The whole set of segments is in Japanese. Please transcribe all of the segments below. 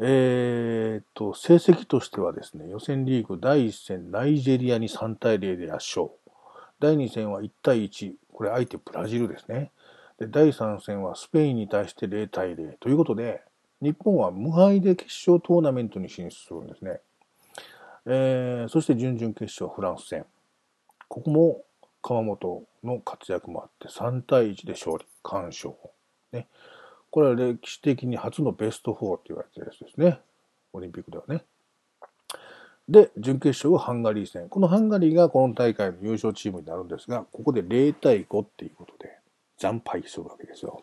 えー、と、成績としてはですね、予選リーグ第1戦、ナイジェリアに3対0で圧勝。第2戦は1対1、これ相手ブラジルですね。で、第3戦はスペインに対して0対0ということで、日本は無敗で決勝トーナメントに進出するんですね。えー、そして準々決勝フランス戦。ここも川本の活躍もあって3対1で勝利、完勝。ね。これは歴史的に初のベスト4って言われてるやつですね。オリンピックではね。で、準決勝はハンガリー戦。このハンガリーがこの大会の優勝チームになるんですが、ここで0対5っていうことで、惨敗するわけですよ。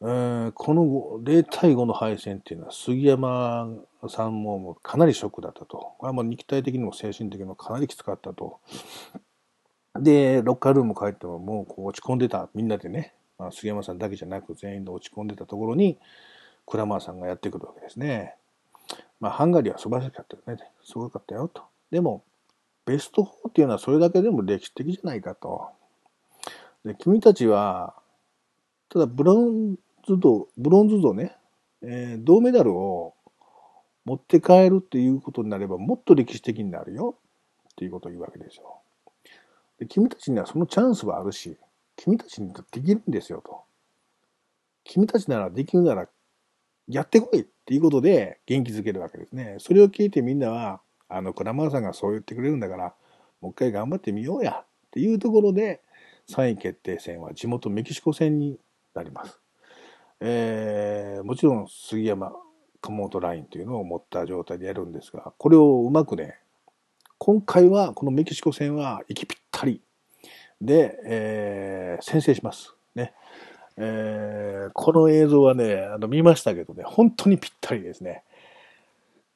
えー、この0対5の敗戦っていうのは杉山さんももかなりショックだったと。これはもう肉体的にも精神的にもかなりきつかったと。で、ロッカールーム帰ってももうこう落ち込んでた。みんなでね。まあ、杉山さんだけじゃなく全員で落ち込んでたところに、クラマーさんがやってくるわけですね。まあ、ハンガリーは素晴らしかったよね。すごかったよと。でも、ベスト4っていうのはそれだけでも歴史的じゃないかと。で、君たちは、ただブロンズ度、ブロンズ度ね、えー、銅メダルを持って帰るっていうことになればもっと歴史的になるよっていうことを言うわけですよ。で君たちにはそのチャンスはあるし、君たちにできるんですよと。君たちならできるならやってこいっていうことで元気づけるわけですね。それを聞いてみんなは、あの、クラマーさんがそう言ってくれるんだから、もう一回頑張ってみようやっていうところで、3位決定戦は地元メキシコ戦になります。えー、もちろん杉山、鴨本ラインというのを持った状態でやるんですが、これをうまくね、今回はこのメキシコ戦は息ぴったりで、えー、先制します。ね。えー、この映像はね、あの見ましたけどね、本当にぴったりですね。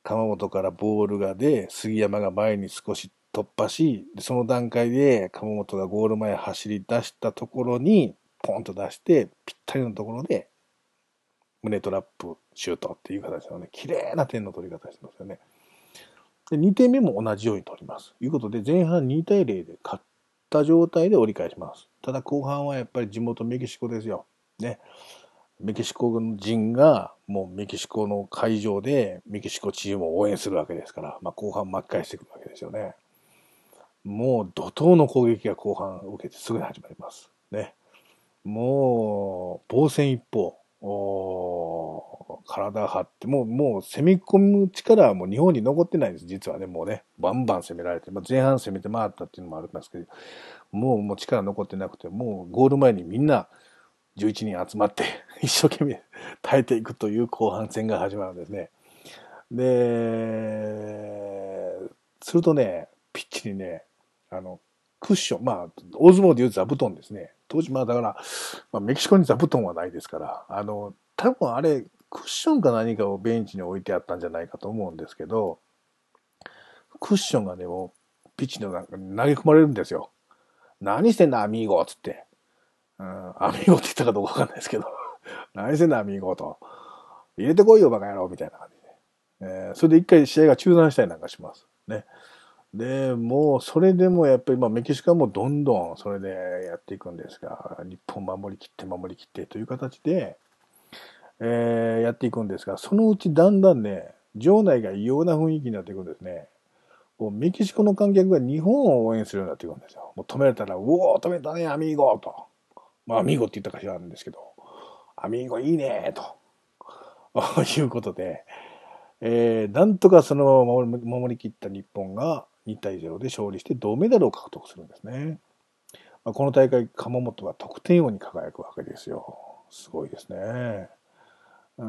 鎌本からボールがで、杉山が前に少し突破し、その段階で鎌本がゴール前走り出したところに、ポンと出して、ぴったりのところで、胸トラップ、シュートっていう形のね、綺麗な点の取り方してますよね。で、2点目も同じように取ります。ということで、前半2対0で勝った状態で折り返します。ただ後半はやっぱり地元メキシコですよ。ね。メキシコ人がもうメキシコの会場でメキシコチームを応援するわけですから、まあ、後半巻き返してくるわけですよね。もう怒涛の攻撃が後半受けてすぐに始まります。ね。もう、防戦一方。体張って、もう、もう攻め込む力はもう日本に残ってないんです、実はね、もうね、バンバン攻められて、まあ、前半攻めて回ったっていうのもありますけど、もう、もう力残ってなくて、もうゴール前にみんな11人集まって 一生懸命耐えていくという後半戦が始まるんですね。で、するとね、ピッチにね、あの、クッション、まあ、大相撲でいう座布団ですね。当時、まあだから、まあ、メキシコに座布団はないですから、あの、多分あれ、クッションか何かをベンチに置いてあったんじゃないかと思うんですけど、クッションがね、もう、ピッチの中に投げ込まれるんですよ。何してんだ、アミーゴつって。うん、アミーゴって言ったかどうかわかんないですけど、何してんだ、アミーゴと。入れてこいよ、バカ野郎みたいな感じで。えー、それで一回試合が中断したりなんかします。ね。で、もう、それでもやっぱり、まあ、メキシコはもうどんどんそれでやっていくんですが、日本守りきって守りきってという形で、えー、やっていくんですが、そのうちだんだんね、場内が異様な雰囲気になっていくんですね。こうメキシコの観客が日本を応援するようになっていくんですよ。もう止められたら、うおー、止めたね、アミーゴと。まあ、アミーゴって言ったかしらんですけど、アミーゴいいねと。いうことで、えー、なんとかその守り守りきった日本が2対0で勝利して銅メダルを獲得するんですね。まあ、この大会、鎌本は得点王に輝くわけですよ。すごいですね。う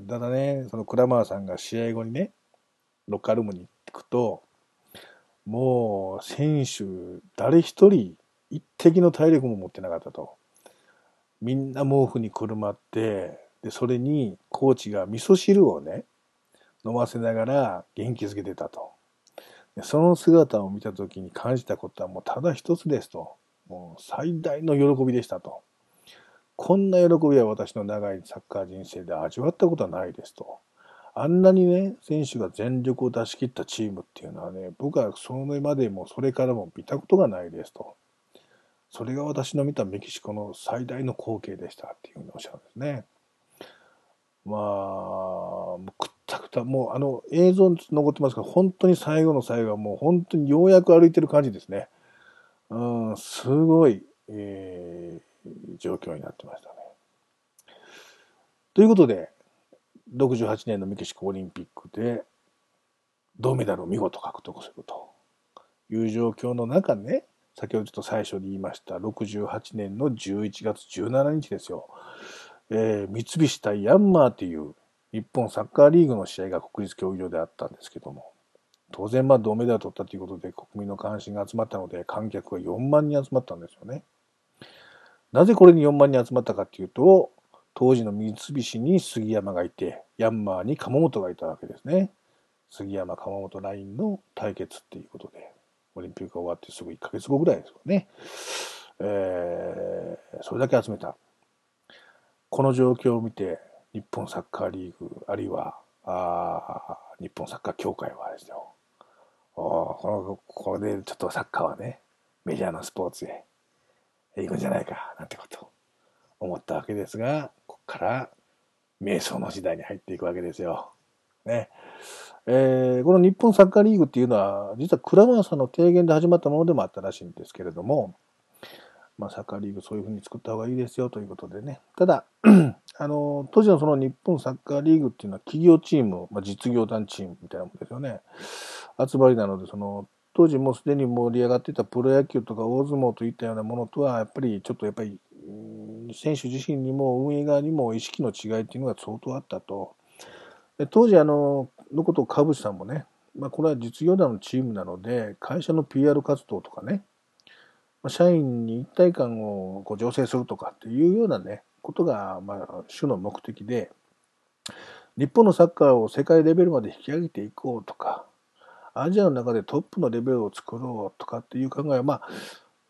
んただね、そのクラマーさんが試合後にね、ロッカールームに行くと、もう選手誰一人一滴の体力も持ってなかったと。みんな毛布にくるまって、で、それにコーチが味噌汁をね、飲ませながら元気づけてたと。その姿を見た時に感じたことはもうただ一つですと。もう最大の喜びでしたと。こんな喜びは私の長いサッカー人生で味わったことはないですと。あんなにね、選手が全力を出し切ったチームっていうのはね、僕はそれまでもそれからも見たことがないですと。それが私の見たメキシコの最大の光景でしたっていうふうにおっしゃるんですね。まあ、くった、もうあの映像残ってますから、本当に最後の最後はもう本当にようやく歩いてる感じですね。うん、すごい、えー、状況になってましたね。ということで、68年のメキシコオリンピックで銅メダルを見事獲得するという状況の中ね、先ほどちょっと最初に言いました68年の11月17日ですよ。えー、三菱対ヤンマーっていう日本サッカーリーグの試合が国立競技場であったんですけども、当然まあ銅メダル取ったということで国民の関心が集まったので観客が4万人集まったんですよね。なぜこれに4万人集まったかっていうと、当時の三菱に杉山がいて、ヤンマーに鎌本がいたわけですね。杉山鎌本ラインの対決っていうことで、オリンピックが終わってすぐ1ヶ月後ぐらいですよね。えー、それだけ集めた。この状況を見て、日本サッカーリーグ、あるいは、あ日本サッカー協会はですよ。おこの、これでちょっとサッカーはね、メジャーなスポーツへ行くんじゃないか、なんてこと思ったわけですが、ここから瞑想の時代に入っていくわけですよ。ね。えー、この日本サッカーリーグっていうのは、実はクラマーさんの提言で始まったものでもあったらしいんですけれども、まあ、サッカーリーグそういうふうに作った方がいいですよということでね。ただ、あの、当時のその日本サッカーリーグっていうのは企業チーム、まあ、実業団チームみたいなもんですよね。集まりなので、その、当時もうすでに盛り上がっていたプロ野球とか大相撲といったようなものとは、やっぱりちょっとやっぱり、選手自身にも運営側にも意識の違いっていうのが相当あったと。で当時あの、のことを川淵さんもね、まあ、これは実業団のチームなので、会社の PR 活動とかね、社員に一体感をこう醸成するとかっていうようなね、ことが、まあ、主の目的で、日本のサッカーを世界レベルまで引き上げていこうとか、アジアの中でトップのレベルを作ろうとかっていう考えは、まあ、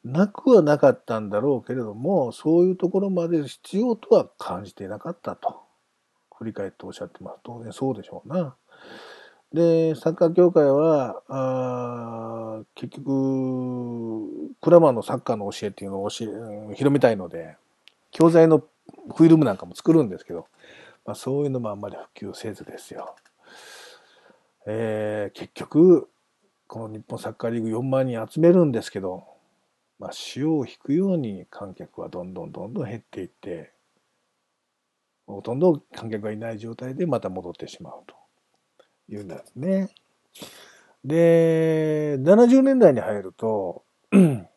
なくはなかったんだろうけれども、そういうところまで必要とは感じていなかったと、振り返っておっしゃってます。当然そうでしょうな。で、サッカー協会は、あ結局、クラマーのサッカーの教えっていうのを教え、広めたいので、教材のフィルムなんかも作るんですけど、まあ、そういうのもあんまり普及せずですよ。えー、結局、この日本サッカーリーグ4万人集めるんですけど、まあ、潮を引くように観客はどんどんどんどん減っていって、ほとんど観客がいない状態でまた戻ってしまうと。いうんですね。で、70年代に入ると、うん、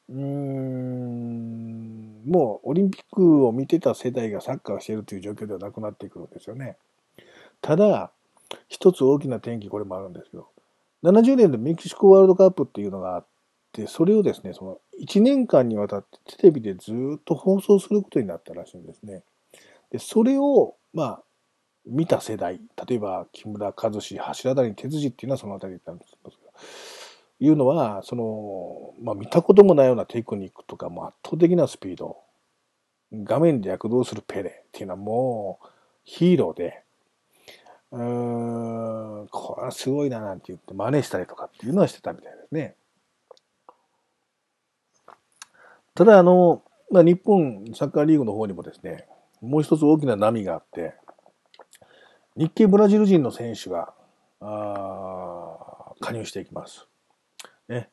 もうオリンピックを見てた世代がサッカーをしているという状況ではなくなってくるんですよね。ただ、一つ大きな転機、これもあるんですけど、70年でメキシコワールドカップっていうのがあって、それをですね、その1年間にわたってテレビでずっと放送することになったらしいんですね。で、それを、まあ、見た世代、例えば木村和志、柱谷哲司っていうのはそのあたりなんですけど、いうのは、その、まあ見たこともないようなテクニックとかも圧倒的なスピード、画面で躍動するペレっていうのはもうヒーローで、うん、これはすごいななんて言って真似したりとかっていうのはしてたみたいですね。ただあの、まあ、日本サッカーリーグの方にもですね、もう一つ大きな波があって、日系ブラジル人の選手が、あ加入していきます。ね。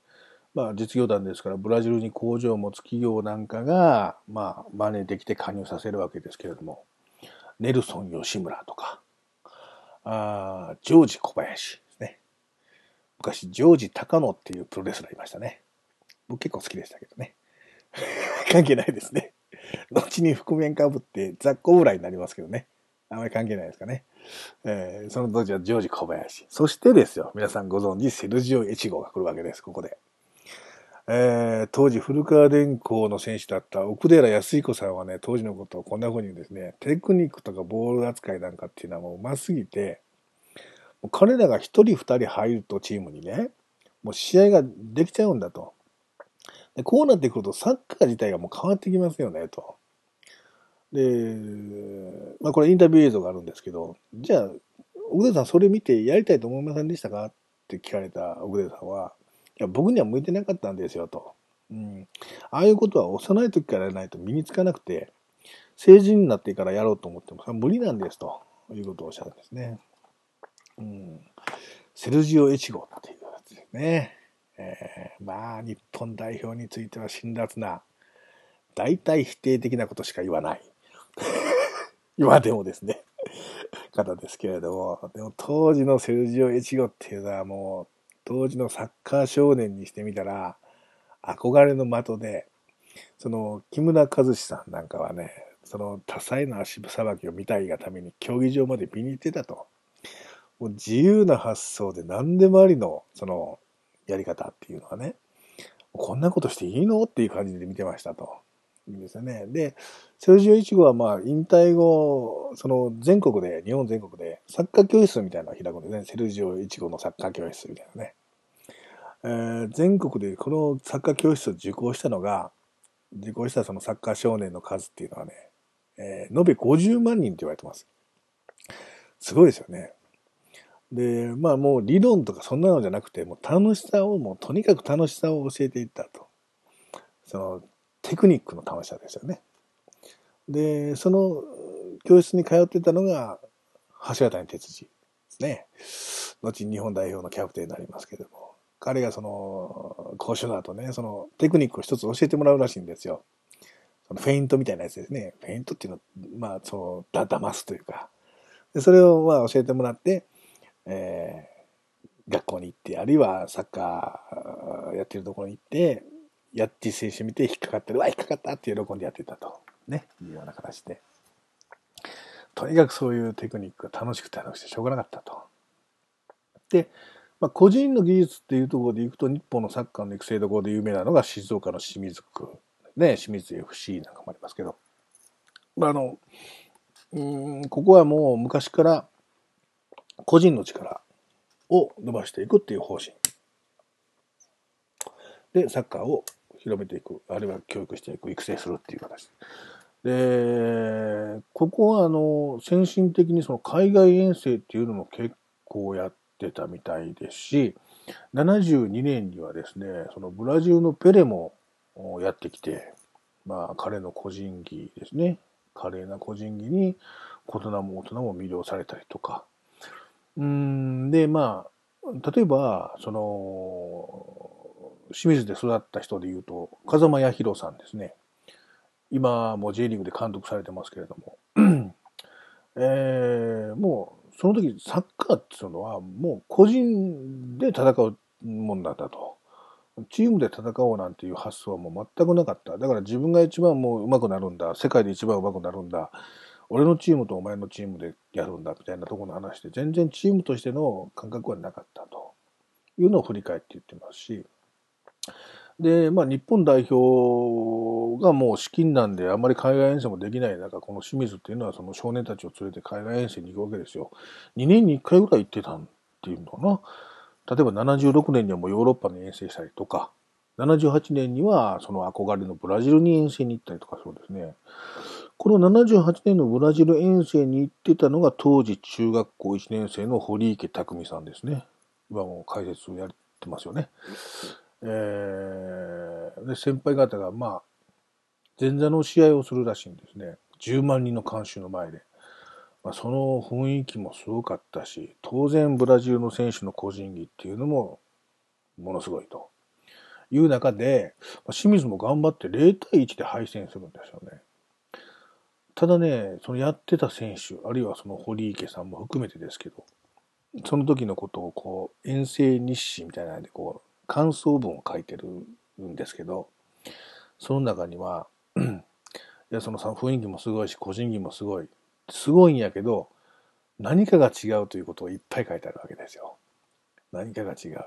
まあ、実業団ですから、ブラジルに工場を持つ企業なんかが、まあ、真似できて加入させるわけですけれども、ネルソン吉村とか、あジョージ小林ですね。昔、ジョージ高野っていうプロレスラーいましたね。僕結構好きでしたけどね。関係ないですね。後に覆面かぶって雑魚ぐらいになりますけどね。あまり関係ないですかね。えー、その当時はジョージ小林。そしてですよ、皆さんご存知、セルジオ・エチゴが来るわけです、ここで。えー、当時古川電工の選手だった奥寺康彦さんはね、当時のことをこんな風にですね、テクニックとかボール扱いなんかっていうのはもう上手すぎて、彼らが一人二人入るとチームにね、もう試合ができちゃうんだと。でこうなってくるとサッカー自体がもう変わってきますよね、と。で、まあこれインタビュー映像があるんですけど、じゃあ、奥出さんそれ見てやりたいと思いませんでしたか？って聞かれた奥出さんは、いや、僕には向いてなかったんですよと。うん。ああいうことは幼い時からやらないと身につかなくて、成人になってからやろうと思っても、それは無理なんですということをおっしゃるんですね。うん、セルジオ・エチゴっていうやつですね。えー、まあ、日本代表については辛辣な、大体否定的なことしか言わない。今でもですね、方ですけれども、でも当時のセルジオ・エチゴっていうのはもう、当時のサッカー少年にしてみたら、憧れの的で、その、木村和志さんなんかはね、その多彩な足さばきを見たいがために競技場まで見に行ってたと。もう自由な発想で何でもありの、その、やり方っていうのはね、こんなことしていいの？っていう感じで見てましたと。んですよね。で、セルジオイチゴはまあ引退後、その全国で、日本全国でサッカー教室みたいなのを開くんですね。セルジオイチゴのサッカー教室みたいなね。えー、全国でこのサッカー教室を受講したのが、受講したそのサッカー少年の数っていうのはね、えー、延べ50万人って言われてます。すごいですよね。で、まあもう理論とかそんなのじゃなくて、もう楽しさを、もうとにかく楽しさを教えていったと。そのテクニックの楽しさですよね。で、その教室に通ってたのが橋谷哲司ですね。後に日本代表のキャプテンになりますけども。彼がその、講師の後ね、そのテクニックを一つ教えてもらうらしいんですよ。そのフェイントみたいなやつですね。フェイントっていうのは、まあ、その、だ、騙すというか。でそれをまあ教えてもらって、えー、学校に行って、あるいはサッカーやってるところに行って、やって実践してみて引っかかってる、わ、引っかかったって喜んでやってたと。ね、いうような形で。とにかくそういうテクニックが楽しくて楽しくてしょうがなかったと。で、まあ、個人の技術っていうところでいくと、日本のサッカーの育成どころで有名なのが静岡の清水区、ね、清水 FC なんかもありますけど、まあ、あの、うん、ここはもう昔から個人の力を伸ばしていくっていう方針。で、サッカーを広めていく、あるいは教育していく、育成するっていう形。で、ここはあの、先進的にその海外遠征っていうのも結構やってたみたいですし、72年にはですね、そのブラジルのペレもやってきて、まあ彼の個人技ですね、華麗な個人技に大人も大人も魅了されたりとか、うん、で、まあ、例えば、その、清水で育った人で言うと、風間彌弘さんですね。今も J リーグで監督されてますけれども、えー、もう、その時サッカーっていうのはもう個人で戦うもんだったと。チームで戦おうなんていう発想はもう全くなかった。だから自分が一番もう上手くなるんだ。世界で一番上手くなるんだ。俺のチームとお前のチームでやるんだみたいなところの話で全然チームとしての感覚はなかったというのを振り返って言ってますしで、まあ、日本代表がもう資金なんであまり海外遠征もできない中この清水っていうのはその少年たちを連れて海外遠征に行くわけですよ2年に1回ぐらい行ってたっていうのかな例えば76年にはもうヨーロッパに遠征したりとか78年にはその憧れのブラジルに遠征に行ったりとかそうですねこの78年のブラジル遠征に行ってたのが当時中学校1年生の堀池匠さんですね。今も解説をやってますよね。えー、で先輩方がまあ前座の試合をするらしいんですね。10万人の観衆の前で。まあ、その雰囲気もすごかったし、当然ブラジルの選手の個人技っていうのもものすごいという中で、清水も頑張って0対1で敗戦するんですよね。ただね、そのやってた選手、あるいはその堀池さんも含めてですけど、その時のことをこう、遠征日誌みたいなのでこう、感想文を書いてるんですけど、その中には、いや、その雰囲気もすごいし、個人技もすごい。すごいんやけど、何かが違うということをいっぱい書いてあるわけですよ。何かが違う。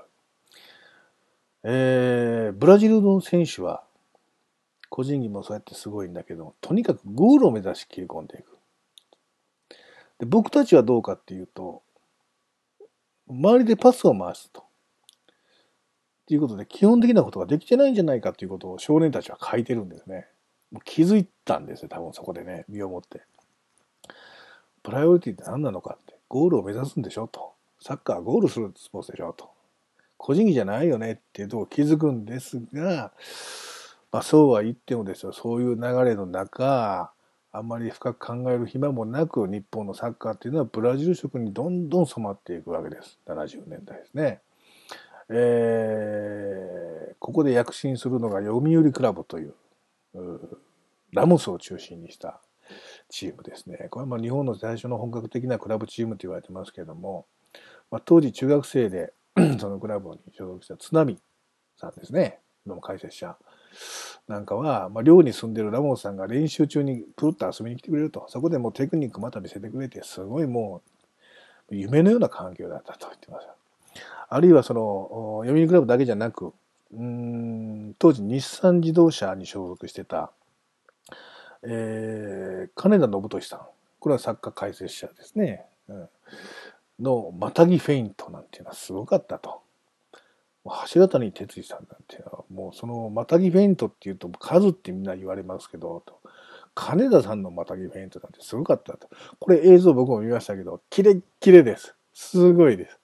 えー、ブラジルの選手は、個人技もそうやってすごいんだけど、とにかくゴールを目指し切り込んでいく。で僕たちはどうかっていうと、周りでパスを回すと。っていうことで、基本的なことができてないんじゃないかっていうことを少年たちは書いてるんですね。もう気づいたんですよ、多分そこでね、身をもって。プライオリティって何なのかって。ゴールを目指すんでしょと。サッカーはゴールするスポーツでしょと。個人技じゃないよねっていうとこ気づくんですが、まあ、そうは言ってもですよ、そういう流れの中、あんまり深く考える暇もなく、日本のサッカーっていうのはブラジル色にどんどん染まっていくわけです。70年代ですね。えー、ここで躍進するのが読売クラブという、ラモスを中心にしたチームですね。これはまあ日本の最初の本格的なクラブチームと言われてますけれども、まあ、当時中学生で そのクラブに所属した津波さんですね。今も解説者。なんかは、まあ、寮に住んでるラモンさんが練習中にプルッと遊びに来てくれると。そこでもうテクニックまた見せてくれて、すごいもう、夢のような環境だったと言ってます。あるいはその、読売クラブだけじゃなく、うん当時日産自動車に所属してた、えー、金田信俊さん。これは作家解説者ですね。うん、の、またぎフェイントなんていうのはすごかったと。橋谷哲司さんなんていうのは、もうそのまたぎフェイントっていうと数ってみんな言われますけど、と金田さんのまたぎフェイントなんてすごかったと。これ映像僕も見ましたけど、キレッキレです。すごいです。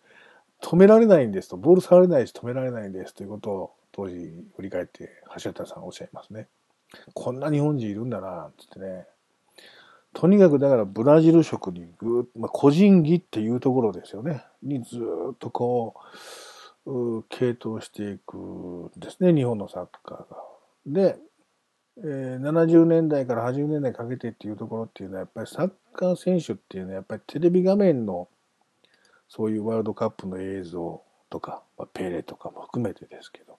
止められないんですと、ボール触れないし止められないんですということを当時振り返って橋田さんおっしゃいますね。こんな日本人いるんだな、つってね。とにかくだからブラジル色にぐーまあ、個人技っていうところですよね。にずっとこう、系統していくんですね、日本のサッカーが。で、えー、70年代から80年代かけてっていうところっていうのはやっぱりサッカー選手っていうのはやっぱりテレビ画面のそういうワールドカップの映像とか、まあ、ペレとかも含めてですけど、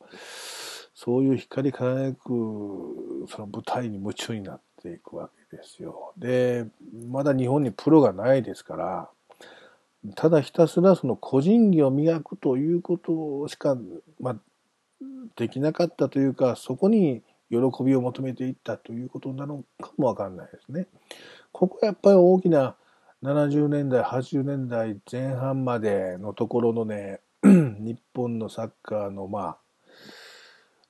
そういう光り輝くその舞台に夢中になっていくわけですよ。で、まだ日本にプロがないですから、ただひたすらその個人技を磨くということしか、まあ、できなかったというか、そこに喜びを求めていったということなのかもわかんないですね。ここはやっぱり大きな70年代、80年代前半までのところのね、日本のサッカーの、ま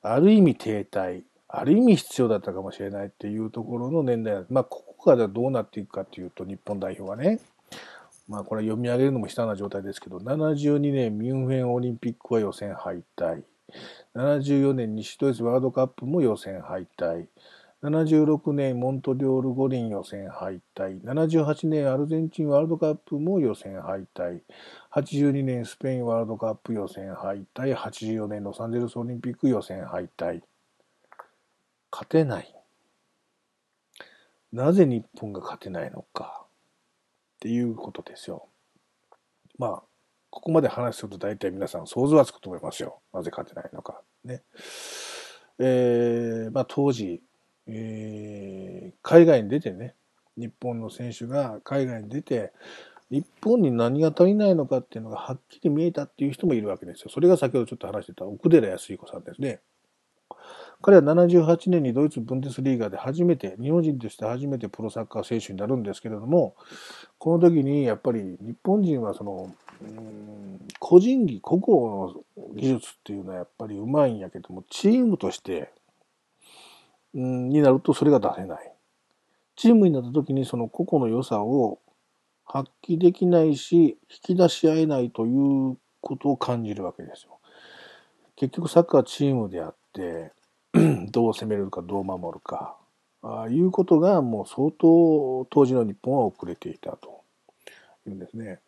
あ、ある意味停滞、ある意味必要だったかもしれないっていうところの年代まあ、ここからどうなっていくかっていうと、日本代表はね、まあ、これ読み上げるのも悲惨な状態ですけど、72年ミュンヘンオリンピックは予選敗退。74年西ドイツワールドカップも予選敗退。76年モントリオール五輪予選敗退。78年アルゼンチンワールドカップも予選敗退。82年スペインワールドカップ予選敗退。84年ロサンゼルスオリンピック予選敗退。勝てない。なぜ日本が勝てないのか。っていうことですよ。まあ、ここまで話すると大体皆さん想像はつくと思いますよ。なぜ勝てないのか。ね。えー、まあ当時、えー、海外に出てね、日本の選手が海外に出て、日本に何が足りないのかっていうのがはっきり見えたっていう人もいるわけですよ。それが先ほどちょっと話してた奥寺康彦さんですね。彼は78年にドイツブンデスリーガで初めて、日本人として初めてプロサッカー選手になるんですけれども、この時にやっぱり日本人はその、個人技、個々の技術っていうのはやっぱりうまいんやけども、チームとしてになるとそれが出せない。チームになった時にその個々の良さを発揮できないし、引き出し合えないということを感じるわけですよ。結局サッカーはチームであって、どう攻めるかどう守るか、ああいうことがもう相当当時の日本は遅れていたというんですね。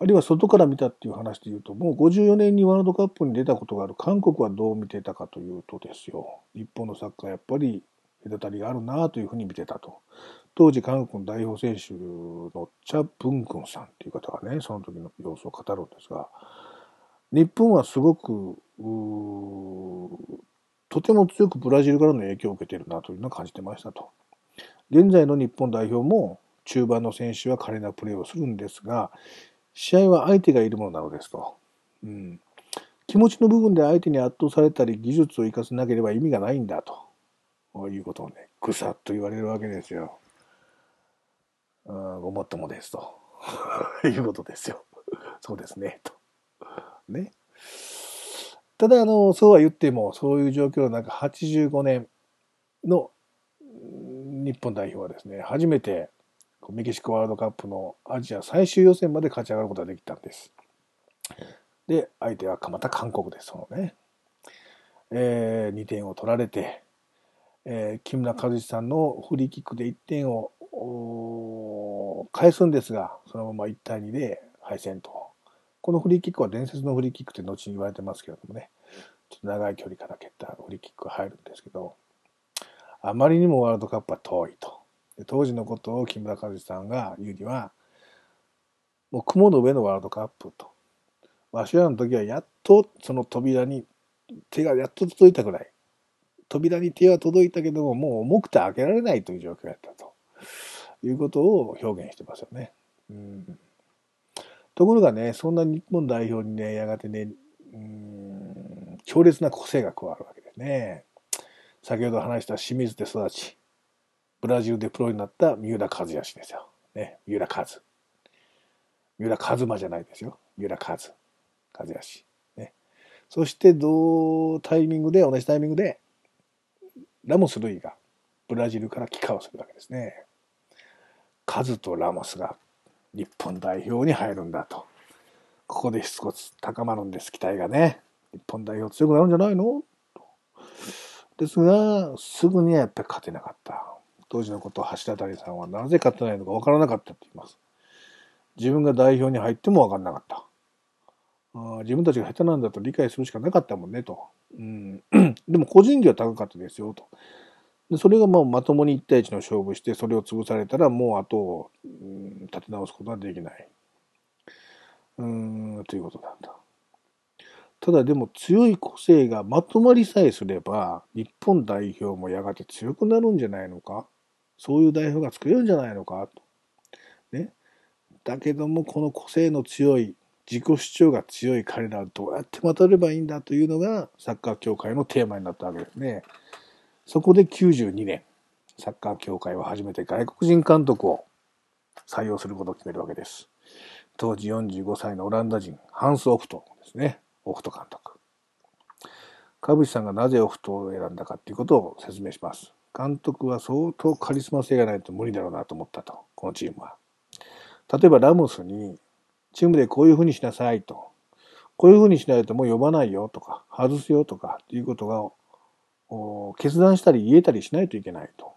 あるいは外から見たっていう話で言うと、もう54年にワールドカップに出たことがある韓国はどう見てたかというとですよ、日本のサッカーやっぱり隔たりがあるなというふうに見てたと。当時韓国の代表選手のチャ・ブンクンさんっていう方がね、その時の様子を語るんですが、日本はすごく、とても強くブラジルからの影響を受けているなというのを感じてましたと。現在の日本代表も中盤の選手は華麗なプレーをするんですが、試合は相手がいるものなのですと。うん、気持ちの部分で相手に圧倒されたり技術を生かせなければ意味がないんだと。いうことをね、ぐさっと言われるわけですよ。うん、ごもっともですと。いうことですよ。そうですね、と。ね。ただ、あの、そうは言っても、そういう状況なんか85年の日本代表はですね、初めてメキシコワールドカップのアジア最終予選まで勝ち上がることができたんです。で、相手はまた韓国です、そのね。えー、2点を取られて、えー、木村和志さんのフリーキックで1点を返すんですが、そのまま1対2で敗戦と。このフリーキックは伝説のフリーキックって後に言われてますけれどもね、ちょっと長い距離から蹴ったフリーキックが入るんですけど、あまりにもワールドカップは遠いと。当時のことを木村和さんが言うには、もう雲の上のワールドカップと。わしらの時はやっとその扉に手がやっと届いたぐらい。扉に手は届いたけども、もう重くて開けられないという状況だったということを表現してますよね。うん、ところがね、そんな日本代表にね、やがてね、うん強烈な個性が加わるわけですね。先ほど話した清水で育ち、ブラジルでプロになった三浦和義ですよ。ね、三浦和。三浦和馬じゃないですよ。三浦和。和義。ね。そして同タイミングで、同じタイミングで、ラモス・ルイがブラジルから帰化をするわけですね。カズとラモスが日本代表に入るんだと。ここでしつこつ高まるんです、期待がね。日本代表強くなるんじゃないの？ですが、すぐにはやっぱり勝てなかった。当時のことを橋田谷さんはなぜ勝てないのか分からなかったって言います。自分が代表に入っても分からなかった。あ自分たちが下手なんだと理解するしかなかったもんねと。うん、でも個人技は高かったですよと。でそれがまあまともに1対1の勝負してそれを潰されたらもうあと、うん、立て直すことはできない。うーんということなんだ。ただでも強い個性がまとまりさえすれば日本代表もやがて強くなるんじゃないのかそういう代表が作れるんじゃないのか？と。ね。だけどもこの個性の強い自己主張が強い彼らをどうやってまとればいいんだというのがサッカー協会のテーマになったわけですね。そこで92年、サッカー協会は初めて外国人監督を採用することを決めるわけです。当時45歳のオランダ人、ハンス・オフトですね。オフト監督。川淵さんがなぜオフトを選んだかということを説明します。監督は相当カリスマ性がないと無理だろうなと思ったと、このチームは。例えばラムスにチームでこういうふうにしなさいと。こういうふうにしないともう呼ばないよとか、外すよとかっていうことが、決断したり言えたりしないといけないと。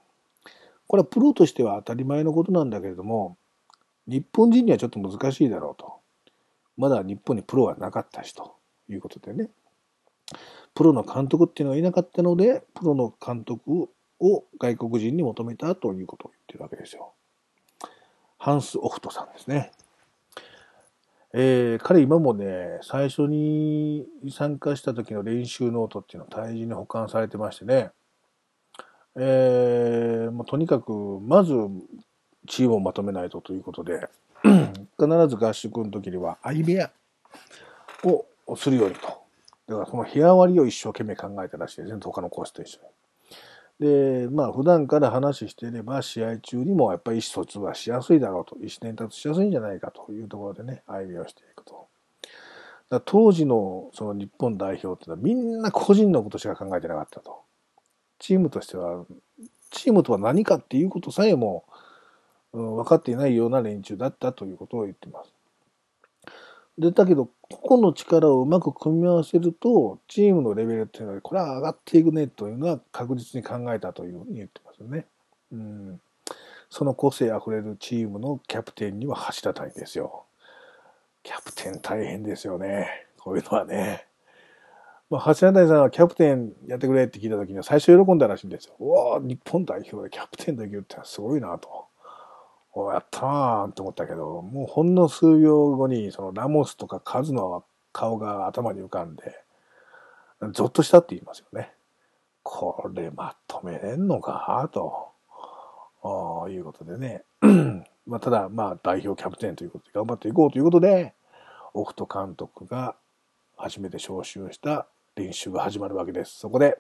これはプロとしては当たり前のことなんだけれども、日本人にはちょっと難しいだろうと。まだ日本にプロはなかったしということでね。プロの監督っていうのがいなかったので、プロの監督を外国人に求めたということを言ってるわけですよ。ハンス・オフトさんですね。えー、彼今もね、最初に参加した時の練習ノートっていうのを大事に保管されてましてね、えー、もうとにかく、まずチームをまとめないとということで、必ず合宿の時には相部屋をするようにと。だからその部屋割りを一生懸命考えたらしいですね、他のコースと一緒に。で、まあ普段から話していれば試合中にもやっぱり意思疎通はしやすいだろうと、意思伝達しやすいんじゃないかというところでね、歩みをしていくと。だ当時のその日本代表っていうのはみんな個人のことしか考えてなかったと。チームとしては、チームとは何かっていうことさえも、うん、分かっていないような連中だったということを言ってます。で、だけど、個々の力をうまく組み合わせると、チームのレベルっていうのは、これは上がっていくねというのは確実に考えたというふうに言ってますよね。うん。その個性あふれるチームのキャプテンには橋田谷ですよ。キャプテン大変ですよね。こういうのはね。まあ、橋谷さんはキャプテンやってくれって聞いた時には最初喜んだらしいんですよ。うわ日本代表でキャプテンできるってすごいなと。おやったーんと思ったけど、もうほんの数秒後に、そのラモスとかカズの顔が頭に浮かんで、ゾッとしたって言いますよね。これまとめれんのかと、いうことでね。まあ、ただ、まあ、代表キャプテンということで頑張っていこうということで、オフト監督が初めて招集した練習が始まるわけです。そこで、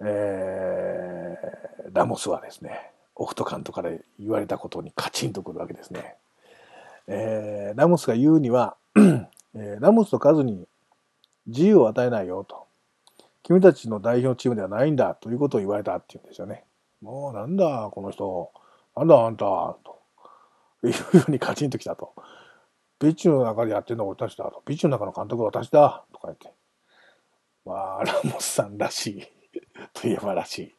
えー、ラモスはですね、オフト監督から言われたことにカチンとくるわけですね。えー、ラモスが言うには、えー、ラモスとカズに自由を与えないよと。君たちの代表チームではないんだということを言われたって言うんですよね。もうなんだこの人。なんだあんたと。いうふうにカチンときたと。ピッチの中でやってるのは私だと。ピッチの中の監督は私だとか言って。まあ、ラモスさんらしいといえばらしい。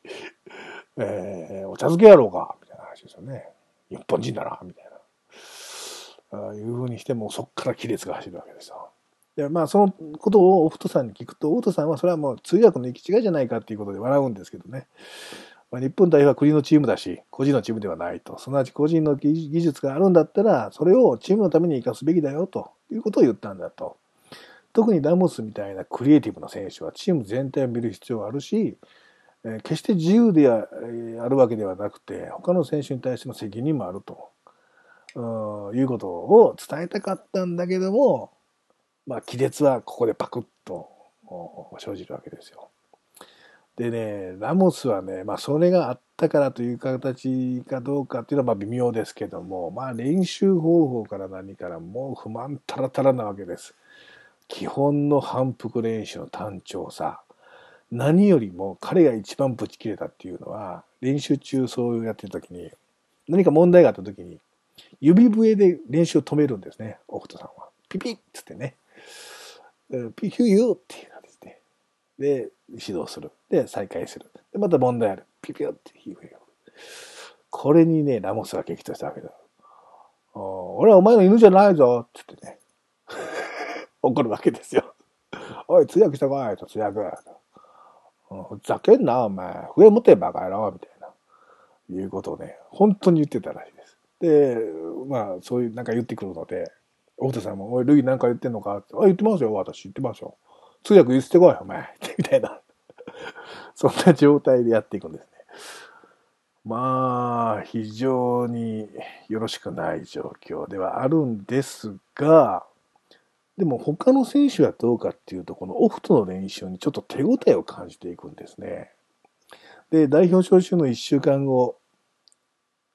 えー、お茶漬けやろうかみたいな話ですよね。日本人だなみたいな。ああいうふうにしてもそっから亀裂が走るわけですよ。でまあそのことをオフトさんに聞くと、オフトさんはそれはもう通訳の行き違いじゃないかっていうことで笑うんですけどね。まあ、日本代表は国のチームだし、個人のチームではないと。すなわち個人の技術があるんだったら、それをチームのために生かすべきだよということを言ったんだと。特にラモスみたいなクリエイティブな選手はチーム全体を見る必要があるし、え決して自由であるわけではなくて、他の選手に対しての責任もあると、いうことを伝えたかったんだけども、まあ、亀裂はここでパクッと生じるわけですよ。でね、ラモスはね、まあ、それがあったからという形かどうかっていうのはまあ微妙ですけども、まあ、練習方法から何からもう不満たらたらなわけです。基本の反復練習の単調さ。何よりも彼が一番ブチ切れたっていうのは、練習中そうやってる時に、何か問題があった時に、指笛で練習を止めるんですね、オフトさんは。ピピッつってね。ピヒューユーっていう感じで。で、指導する。で、再開する。で、また問題ある。ピピューってヒューユー。これにね、ラモスが激怒したわけだ。俺はお前の犬じゃないぞって言ってね。怒るわけですよ。おい、通訳したかいと、通訳。ふざけんな、お前。笛持てばかやろ、みたいな。いうことをね、本当に言ってたらしいです。で、まあ、そういう、なんか言ってくるので、大田さんも、おい、ルイなんか言ってんのか？って、あ、言ってますよ、私、言ってますよ。通訳言ってこい、お前。みたいな。そんな状態でやっていくんですね。まあ、非常によろしくない状況ではあるんですが、でも他の選手はどうかっていうと、このオフとの練習にちょっと手応えを感じていくんですね。で、代表招集の1週間後、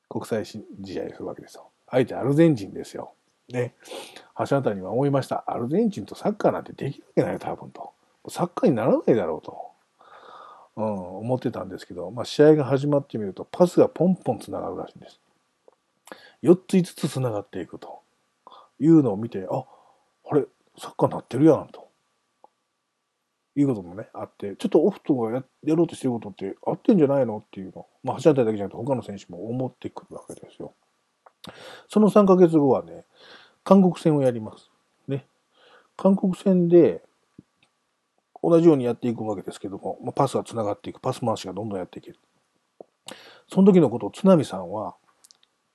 国際試合するわけですよ。相手アルゼンチンですよ。ね。橋渡には思いました。アルゼンチンとサッカーなんてできるわけないよ、多分と。サッカーにならないだろうと。うん、思ってたんですけど、まあ、試合が始まってみると、パスがポンポン繋がるらしいんです。4つ5つ繋がっていくというのを見て、あ、あれ、サッカーなってるやんと。いうこともね、あって、ちょっとオフトがややろうとしてることって合ってんじゃないのっていうの。まあ、橋渡だけじゃなくて他の選手も思ってくるわけですよ。その3ヶ月後はね、韓国戦をやります。ね。韓国戦で、同じようにやっていくわけですけども、まあ、パスが繋がっていく、パス回しがどんどんやっていける。その時のことを津波さんは、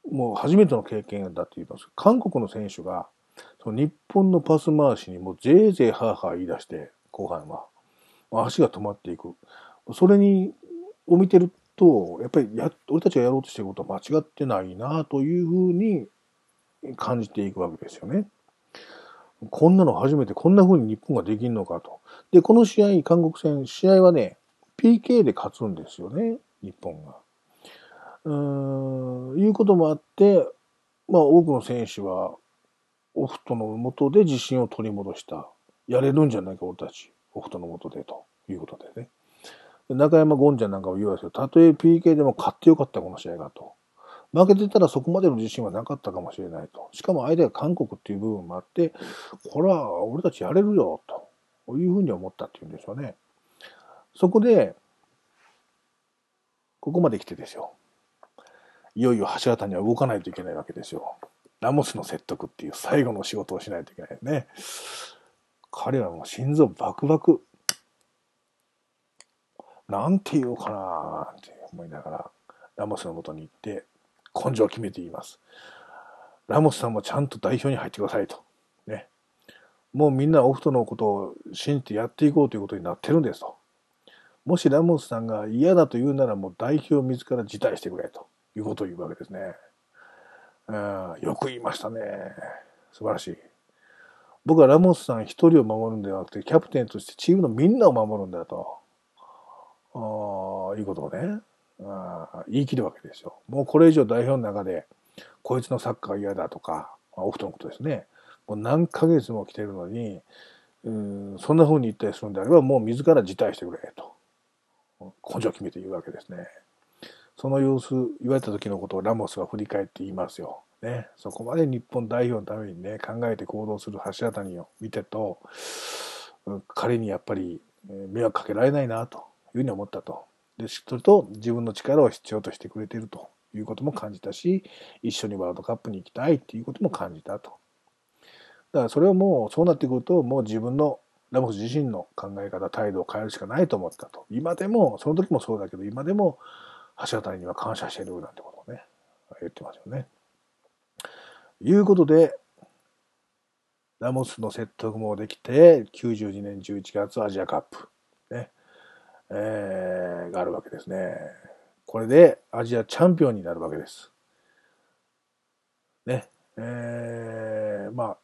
もう初めての経験だって言います。韓国の選手が、その日本のパス回しにもうぜいぜいハーハー言い出して、後半は。足が止まっていく。それに、を見てると、やっぱりや、俺たちがやろうとしてることは間違ってないなというふうに感じていくわけですよね。こんなの初めてこんな風に日本ができんのかと。で、この試合、韓国戦、試合はね、PK で勝つんですよね、日本が。うーん、いうこともあって、まあ多くの選手は、オフトのもとで自信を取り戻した。やれるんじゃないか、俺たち。オフトのもとで、ということでね。中山ゴンちゃんなんかも言うわけですよ。たとえ PK でも勝ってよかった、この試合が、と。負けてたらそこまでの自信はなかったかもしれないと。しかも相手が韓国っていう部分もあって、これは俺たちやれるよ、というふうに思ったっていうんでしょうね。そこで、ここまで来てですよ。いよいよ橋渡には動かないといけないわけですよ。ラモスの説得っていう最後の仕事をしないといけないね。彼はもう心臓バクバク。なんて言おうかなって思いながら、ラモスのもとに行って、根性を決めて言います。ラモスさんもちゃんと代表に入ってくださいと。ね。もうみんなオフトのことを信じてやっていこうということになってるんですと。もしラモスさんが嫌だと言うならもう代表自ら辞退してくれということを言うわけですね。よく言いましたね。素晴らしい。僕はラモスさん一人を守るんではなくて、キャプテンとしてチームのみんなを守るんだと。あいうことをね、あ言い切るわけですよ。もうこれ以上代表の中で、こいつのサッカー嫌だとか、オフトのことですね。もう何ヶ月も来てるのに、うんそんな風に言ったりするんであれば、もう自ら辞退してくれと。根性を決めて言うわけですね。その様子、言われた時のことをラモスは振り返って言いますよ。ね。そこまで日本代表のためにね、考えて行動する橋渡を見てと、彼にやっぱり迷惑かけられないなというふうに思ったと。で、それと自分の力を必要としてくれているということも感じたし、一緒にワールドカップに行きたいっていうことも感じたと。だからそれはもうそうなってくると、もう自分のラモス自身の考え方、態度を変えるしかないと思ったと。今でも、その時もそうだけど、今でも橋渡りには感謝してるなんてことをね、言ってますよね。いうことで、ラモスの説得もできて、92年11月アジアカップ、ね、えー、があるわけですね。これでアジアチャンピオンになるわけです。ね。えー、まあ、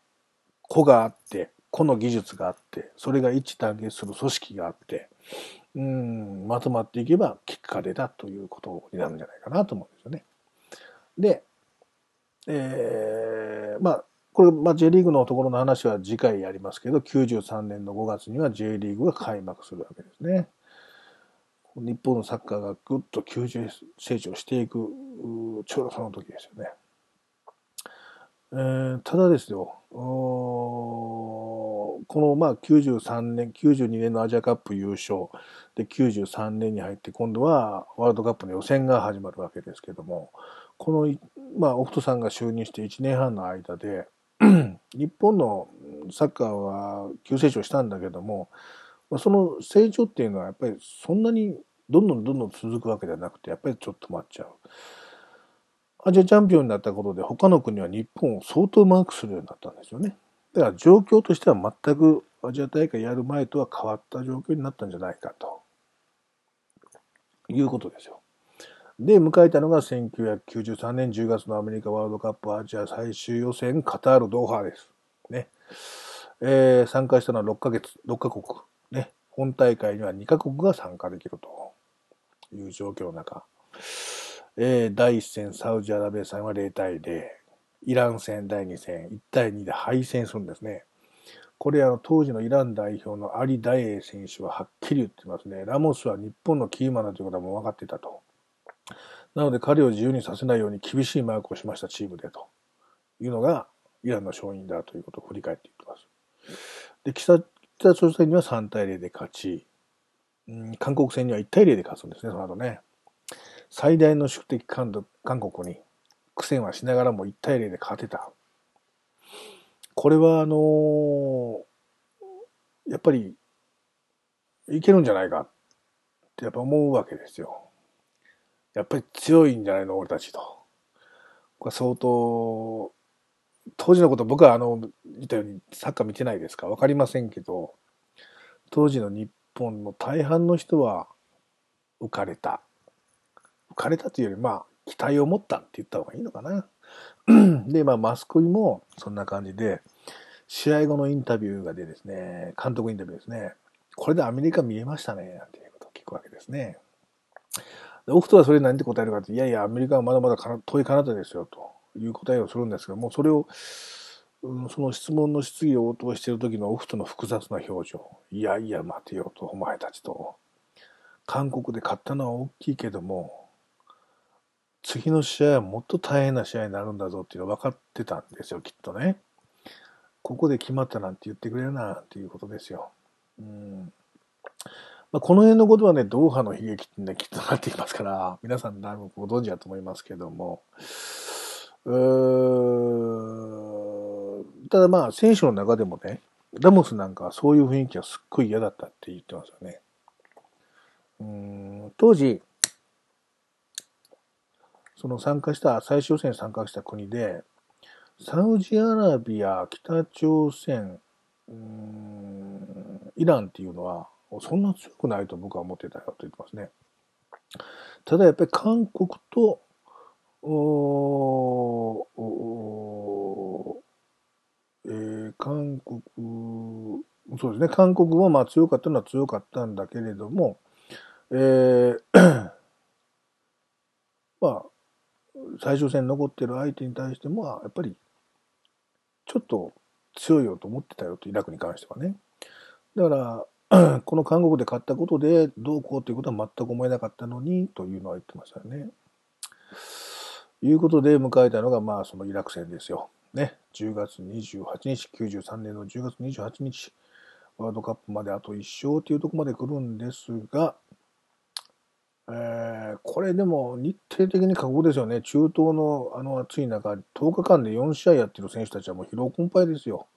子があって、個の技術があって、それが一致団結する組織があって、うん、まとまっていけば結果が出たということになるんじゃないかなと思うんですよね。で、えー、まあ、これ、まあ、J リーグのところの話は次回やりますけど、93年の5月には J リーグが開幕するわけですね。日本のサッカーがぐっと急成長していく、ちょうどその時ですよね。えー、ただですよ、このまあ93年、92年のアジアカップ優勝。で93年に入って今度はワールドカップの予選が始まるわけですけども、この、まあ、オフトさんが就任して1年半の間で、日本のサッカーは急成長したんだけども、その成長っていうのはやっぱりそんなにどんどんどんどん続くわけではなくて、やっぱりちょっと待っちゃう。アジアチャンピオンになったことで他の国は日本を相当マークするようになったんですよね。だから状況としては全くアジア大会やる前とは変わった状況になったんじゃないかということですよ。で、迎えたのが1993年10月のアメリカワールドカップアジア最終予選カタール・ドーハです。ね。えー、参加したのは6ヶ月、6カ国。ね。本大会には2カ国が参加できるという状況の中。えー、第1戦サウジアラビア戦は0対0。イラン戦第2戦1対2で敗戦するんですね。これあの当時のイラン代表のアリ・ダエイ選手ははっきり言ってますね。ラモスは日本のキーマンだということはもう分かっていたと。なので彼を自由にさせないように厳しいマークをしましたチームでというのがイランの勝因だということを振り返っていってます。で、北北朝鮮には3対0で勝ち、うん、韓国戦には1対0で勝つんですね、その後ね。最大の宿敵韓国に苦戦はしながらも1対0で勝てた。これはあのー、やっぱりいけるんじゃないかってやっぱ思うわけですよ。やっぱり強いんじゃないの俺たちと。これ相当、当時のこと僕はあの、言ったようにサッカー見てないですか？わかりませんけど、当時の日本の大半の人は浮かれた。かれたというより、まあ、期待を持ったって言った方がいいのかな。で、まあ、マスコミもそんな感じで、試合後のインタビューがでですね、監督インタビューですね、これでアメリカ見えましたね、なんていうことを聞くわけですね。でオフトはそれ何て答えるかって、いやいや、アメリカはまだまだ遠い彼方ですよ、という答えをするんですけども、それを、うん、その質問の質疑応答している時のオフトの複雑な表情。いやいや、待てよと、お前たちと。韓国で勝ったのは大きいけども、次の試合はもっと大変な試合になるんだぞっていうのは分かってたんですよ、きっとね。ここで決まったなんて言ってくれるな、っていうことですよ。うんまあ、この辺のことはね、ドーハの悲劇ってね、きっとなってきますから、皆さんだいぶご存知だと思いますけども、うーただまあ、選手の中でもね、ラモスなんかはそういう雰囲気はすっごい嫌だったって言ってますよね。うん当時、その参加した、最終予選に参加した国で、サウジアラビア、北朝鮮、イランっていうのは、そんな強くないと僕は思ってたよと言ってますね。ただやっぱり韓国と、えー、韓国、そうですね、韓国はまあ強かったのは強かったんだけれども、えー、まあ、最終戦残ってる相手に対しても、やっぱり、ちょっと強いよと思ってたよと、イラクに関してはね。だから、この韓国で勝ったことでどうこうということは全く思えなかったのにというのは言ってましたよね。いうことで迎えたのがまあそのイラク戦ですよ。ね。10月28日、93年の10月28日、ワールドカップまであと1勝というところまで来るんですが、えー、これでも日程的に過酷ですよね。中東のあの暑い中、10日間で4試合やってる選手たちはもう疲労困憊ですよ。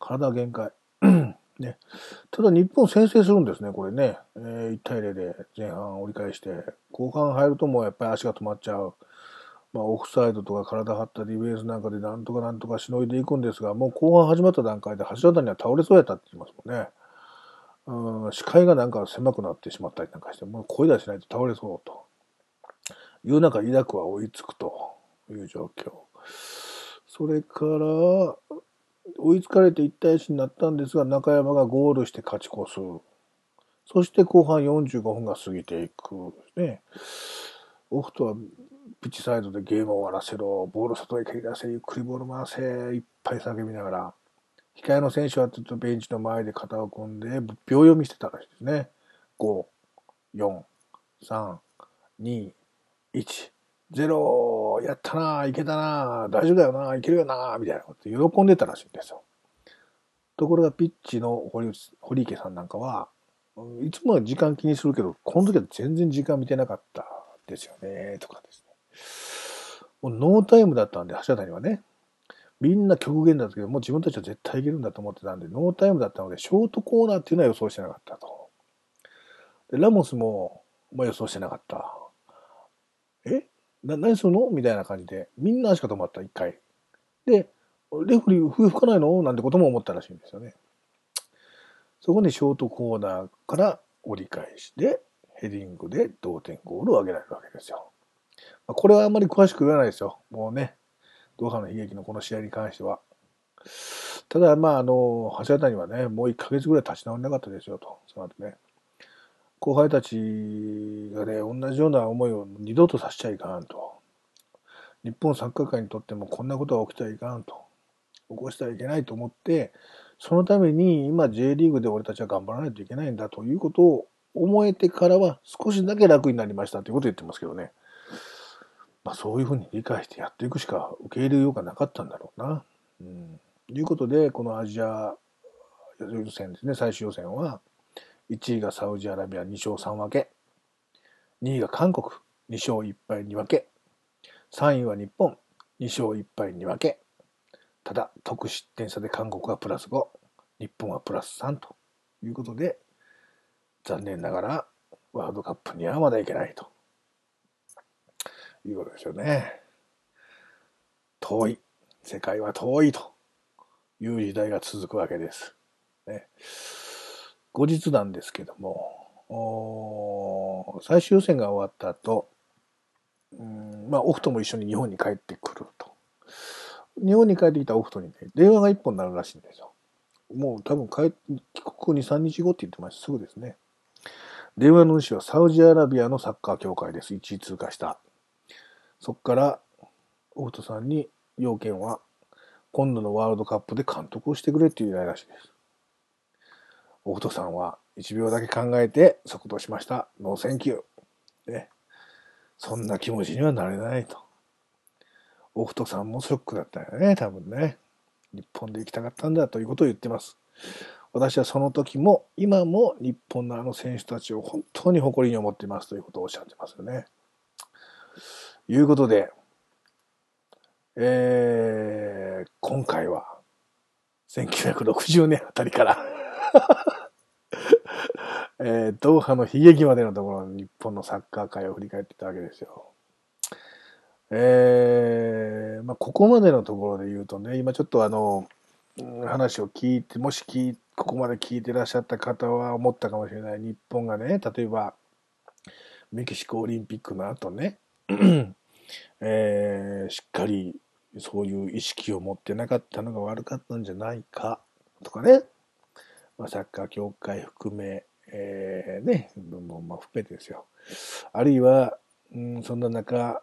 体限界。ね、ただ日本先制するんですね、これね。えー、1対0で前半折り返して、後半入るともうやっぱり足が止まっちゃう。まあ、オフサイドとか体張ったディフェンスなんかでなんとかなんとかしのいでいくんですが、もう後半始まった段階で橋渡には倒れそうやったって言いますもんね。うん、視界がなんか狭くなってしまったりなんかして、もう声出しないと倒れそうと。いう中、イラクは追いつくという状況。それから、追いつかれて1対1になったんですが、中山がゴールして勝ち越す。そして後半45分が過ぎていく。ね。オフトはピッチサイドでゲームを終わらせろ、ボール外へ蹴り出せ、ゆっくりボール回せ、いっぱい叫びながら、控えの選手はずっとベンチの前で肩を組んで、秒読みしてたらしいですね。5、4、3、2、1、0、やったな、いけたな、大丈夫だよな、いけるよな、みたいなこと喜んでたらしいんですよ。ところがピッチの堀堀池さんなんかは、いつもは時間気にするけど、この時は全然時間見てなかったですよね、とかですね。もうノータイムだったんで、橋渡はね。みんな極限だったけど、もう自分たちは絶対いけるんだと思ってたんで、ノータイムだったので、ショートコーナーっていうのは予想してなかったと。で、ラモスも、まあ、予想してなかった。え？な、何するの？みたいな感じで、みんな足が止まった、一回。で、レフリー笛吹かないの？なんてことも思ったらしいんですよね。そこにショートコーナーから折り返しで、ヘディングで同点ゴールを挙げられるわけですよ。ま、これはあんまり詳しく言わないですよ。もうね、ドーハの悲劇のこの試合に関しては。ただ、まあ、あの、橋渡にはね、もう1ヶ月ぐらい立ち直れなかったですよと、その後ね。後輩たちがね、同じような思いを二度とさせちゃいかんと。日本サッカー界にとってもこんなことが起きてはいかんと。起こしてはいけないと思って、そのために今 J リーグで俺たちは頑張らないといけないんだということを思えてからは少しだけ楽になりましたということを言ってますけどね。まあ、そういうふうに理解してやっていくしか受け入れようがなかったんだろうな。うん、ということで、このアジア予選ですね、最終予選は、1位がサウジアラビア2勝3分け、2位が韓国2勝1敗2分け、3位は日本2勝1敗2分け、ただ得失点差で韓国はプラス5、日本はプラス3ということで、残念ながらワールドカップにはまだいけないと。いうことですよね。遠い。世界は遠いという時代が続くわけです。ね、後日なんですけども、最終予選が終わった後、うんまあ、オフトも一緒に日本に帰ってくると。日本に帰ってきたオフトにね、電話が一本になるらしいんですよ。もう多分帰帰国2、3日後って言ってました。すぐですね。電話の主はサウジアラビアのサッカー協会です。1位通過した。そこから、オフトさんに要件は、今度のワールドカップで監督をしてくれっていう依頼らしいです。オフトさんは1秒だけ考えて即答しました。 No thank you。ね。そんな気持ちにはなれないと。オフトさんもショックだったよね、多分ね。日本で行きたかったんだということを言ってます。私はその時も今も日本のあの選手たちを本当に誇りに思っていますということをおっしゃってますよね。いうことで、えー、今回は、1960年あたりから えー、ドーハの悲劇までのところの日本のサッカー界を振り返ってたわけですよ。えー、まあ、ここまでのところで言うとね、今ちょっとあの、話を聞いて、もし聞ここまで聞いてらっしゃった方は思ったかもしれない。日本がね、例えば、メキシコオリンピックの後ね、えー、しっかりそういう意識を持ってなかったのが悪かったんじゃないかとかね、まあ、サッカー協会含め、えー、ね、もまあ含めてですよ。あるいは、うん、そんな中、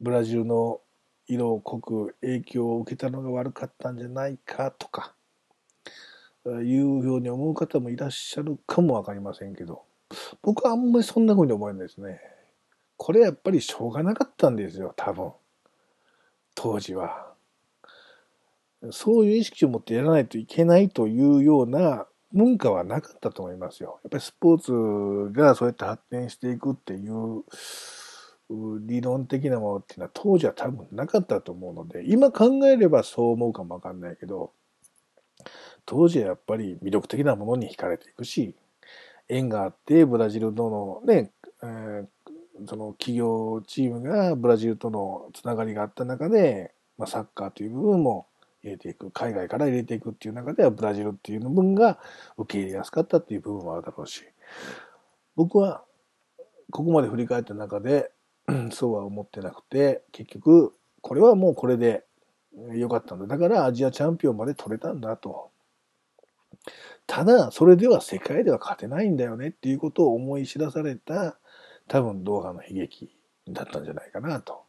ブラジルの色を濃く影響を受けたのが悪かったんじゃないかとか、いうように思う方もいらっしゃるかもわかりませんけど、僕はあんまりそんな風に思えないですね。これやっぱりしょうがなかったんですよ、多分。当時は。そういう意識を持ってやらないといけないというような、文化はなかったと思いますよ。やっぱりスポーツがそうやって発展していくっていう理論的なものっていうのは当時は多分なかったと思うので、今考えればそう思うかもわかんないけど、当時はやっぱり魅力的なものに惹かれていくし、縁があってブラジルのね、えー、その企業チームがブラジルとのつながりがあった中で、まあ、サッカーという部分も入れていく海外から入れていくっていう中ではブラジルっていう部分が受け入れやすかったっていう部分もあるだろうし。僕はここまで振り返った中でそうは思ってなくて結局これはもうこれで良かったんだ。だからアジアチャンピオンまで取れたんだと。ただそれでは世界では勝てないんだよねっていうことを思い知らされた多分ドーハの悲劇だったんじゃないかなと。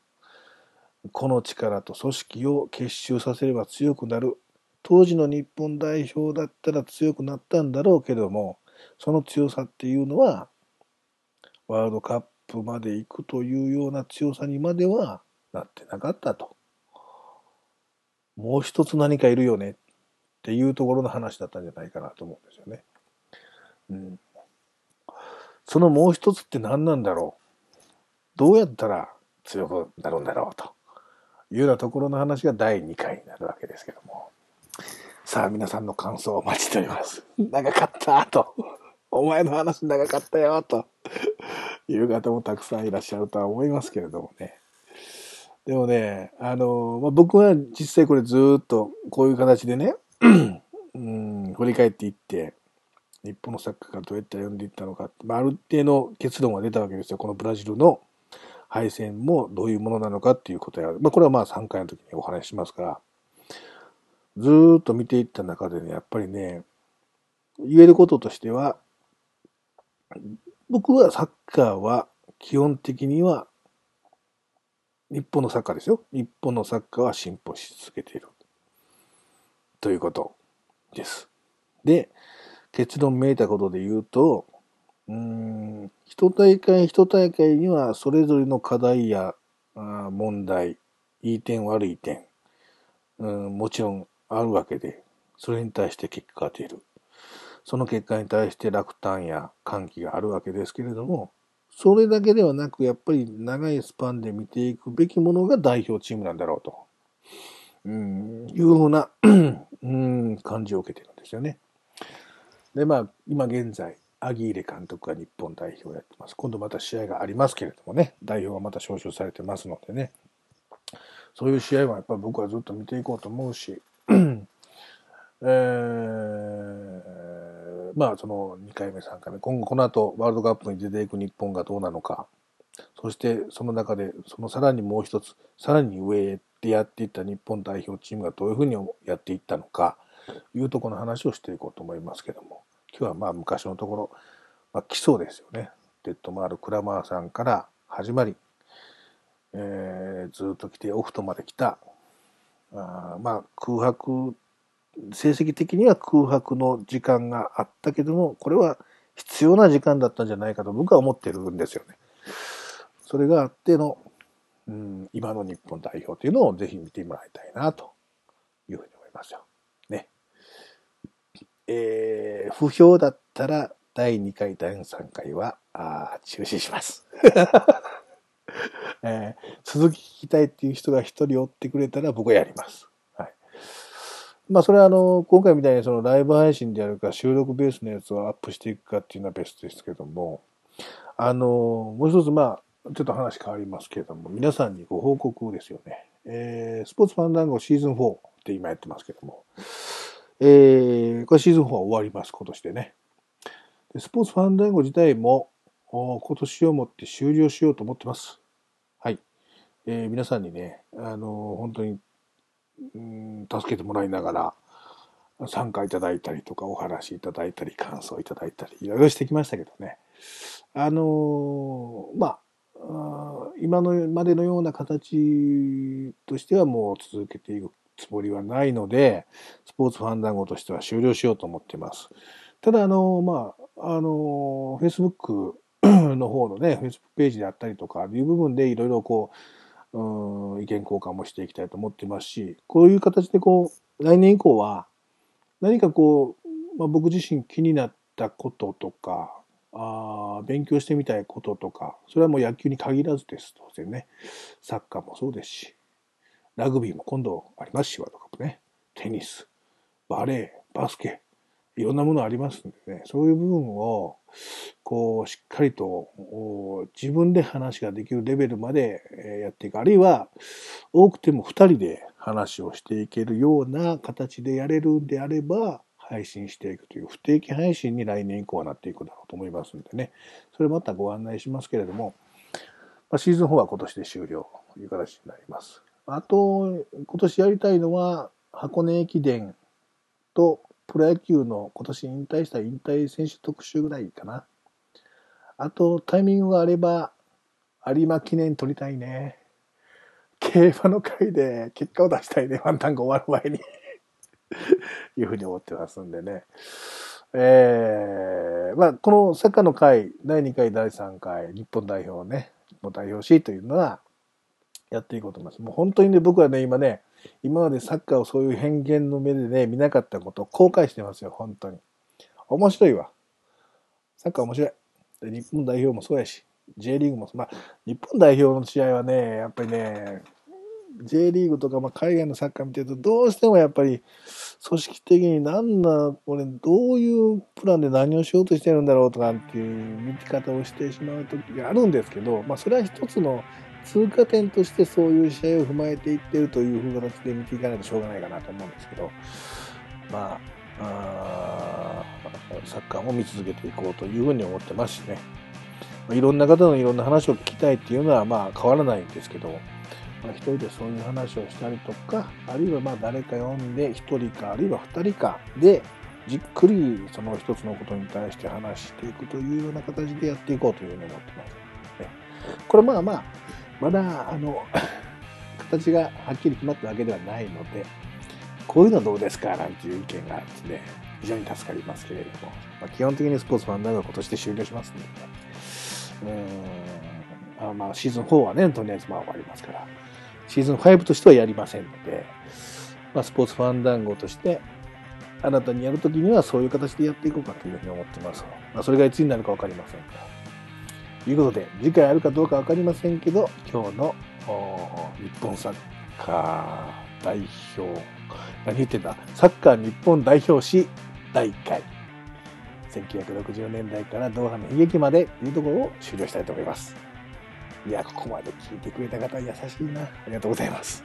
この力と組織を結集させれば強くなる。当時の日本代表だったら強くなったんだろうけども、その強さっていうのは、ワールドカップまで行くというような強さにまではなってなかったと。もう一つ何かいるよねっていうところの話だったんじゃないかなと思うんですよね。うん、そのもう一つって何なんだろう？どうやったら強くなるんだろうというようなところの話が第2回になるわけですけども。さあ皆さんの感想をお待ちしております。長かったと。お前の話長かったよという方もたくさんいらっしゃるとは思いますけれどもね。でもね、あの、まあ、僕は実際これずっとこういう形でね、うん、振り返っていって、日本のサッカーがどうやって歩んでいったのか、まあ、ある程度結論が出たわけですよ。このブラジルの敗戦もどういうものなのかっていうことや、まあ、これはまあ3回の時にお話ししますから、ずっと見ていった中でね、やっぱりね、言えることとしては、僕はサッカーは基本的には、日本のサッカーですよ。日本のサッカーは進歩し続けている。ということです。で、結論めいたことで言うと、うん、一大会一大会にはそれぞれの課題やあ問題、いい点悪い点、うん、もちろんあるわけで、それに対して結果が出る。その結果に対して落胆や歓喜があるわけですけれども、それだけではなく、やっぱり長いスパンで見ていくべきものが代表チームなんだろうと、うん、いうふうなうん、感じを受けてるんですよね。で、まあ、今現在、アギーレ監督が日本代表をやってます。今度また試合がありますけれどもね、代表がまた招集されてますのでね、そういう試合はやっぱり僕はずっと見ていこうと思うし、えー、まあその2回目、3回目、今後この後ワールドカップに出ていく日本がどうなのか、そしてその中でそのさらにもう一つ、さらに上でやっていった日本代表チームがどういうふうにやっていったのか、いうとこの話をしていこうと思いますけども。今日はまあ昔のところ、まあ、基礎ですよね。デッドマール・クラマーさんから始まり、えー、ずっと来てオフトまで来た、あまあ空白、成績的には空白の時間があったけども、これは必要な時間だったんじゃないかと僕は思ってるんですよね。それがあっての、うん、今の日本代表というのをぜひ見てもらいたいなというふうに思いますよ。えー、不評だったら第2回、第3回はあ中止します。えー、続き聞きたいっていう人が一人おってくれたら僕はやります。はい。まあそれはあの、今回みたいにそのライブ配信でやるか収録ベースのやつをアップしていくかっていうのはベストですけども、あの、もう一つまあ、ちょっと話変わりますけれども、皆さんにご報告ですよね。えー、スポーツファンダンゴシーズン4って今やってますけども、えー、これシーズン4は終わります、今年でね。でスポーツファンダンゴ自体も今年をもって終了しようと思ってます。はい。えー、皆さんにね、あのー、本当に、うん、助けてもらいながら、参加いただいたりとか、お話いただいたり、感想いただいたり、いろいろしてきましたけどね。あのー、まあ、今のまでのような形としてはもう続けていくつもりはないので、スポーツファンダンゴとしては終了しようと思っています。ただ、あの、まあ、あの、Facebook の方のね、Facebook ページであったりとかいう部分でいろいろこう、うん、意見交換もしていきたいと思ってますし、こういう形でこう、来年以降は、何かこう、まあ、僕自身気になったこととか、あ勉強してみたいこととか、それはもう野球に限らずです、当然ね。サッカーもそうですし、ラグビーも今度ありますし、ワールドカップね。テニス、バレー、バスケ、いろんなものありますんでね、そういう部分を、こう、しっかりと自分で話ができるレベルまでやっていく。あるいは、多くても二人で話をしていけるような形でやれるんであれば、配信していくという不定期配信に来年以降はなっていくだろうと思いますんでね。それまたご案内しますけれども、まあ、シーズン4は今年で終了という形になります。あと、今年やりたいのは、箱根駅伝とプロ野球の今年引退した引退選手特集ぐらいかな。あと、タイミングがあれば、有馬記念取りたいね。競馬の回で結果を出したいね。ワンタンが終わる前にいうふうに思ってますんでね。えー、まあ、このサッカーの回、第2回、第3回、日本代表ね、日本代表しというのは、やっていこうと思います。もう本当にね、僕はね、今ね、今までサッカーをそういう偏見の目でね、見なかったことを後悔してますよ、本当に。面白いわ。サッカー面白い。で日本代表もそうやし、J リーグも、まあ、日本代表の試合はね、やっぱりね、J リーグとか、まあ、海外のサッカー見てると、どうしてもやっぱり、組織的に何なんだ、これ、どういうプランで何をしようとしてるんだろうとかっていう見方をしてしまう時があるんですけど、まあ、それは一つの通過点としてそういう試合を踏まえていってるというふうな形で見ていかないとしょうがないかなと思うんですけど、まあ、あサッカーも見続けていこうというふうに思ってますしね。いろんな方のいろんな話を聞きたいっていうのはまあ変わらないんですけど、まあ、一人でそういう話をしたりとか、あるいはまあ誰か呼んで一人かあるいは二人かでじっくりその一つのことに対して話していくというような形でやっていこうというふうに思ってます。ね、これまあまあ、まだあの、形がはっきり決まったわけではないので、こういうのはどうですかなんていう意見があってね、非常に助かりますけれども、まあ、基本的にスポーツファンダーが今年で終了しますので、ね、うんあまあシーズン4はね、とりあえずまあ終わりますから、シーズン5としてはやりませんので、まあ、スポーツファンダンゴとして、あなたにやるときにはそういう形でやっていこうかというふうに思ってます。まあ、それがいつになるかわかりませんが。ということで、次回あるかどうか分かりませんけど、今日の日本サッカー代表、何言ってんだ？サッカー日本代表史第1回。1960年代からドーハの悲劇までというところを終了したいと思います。いや、ここまで聞いてくれた方優しいな。ありがとうございます。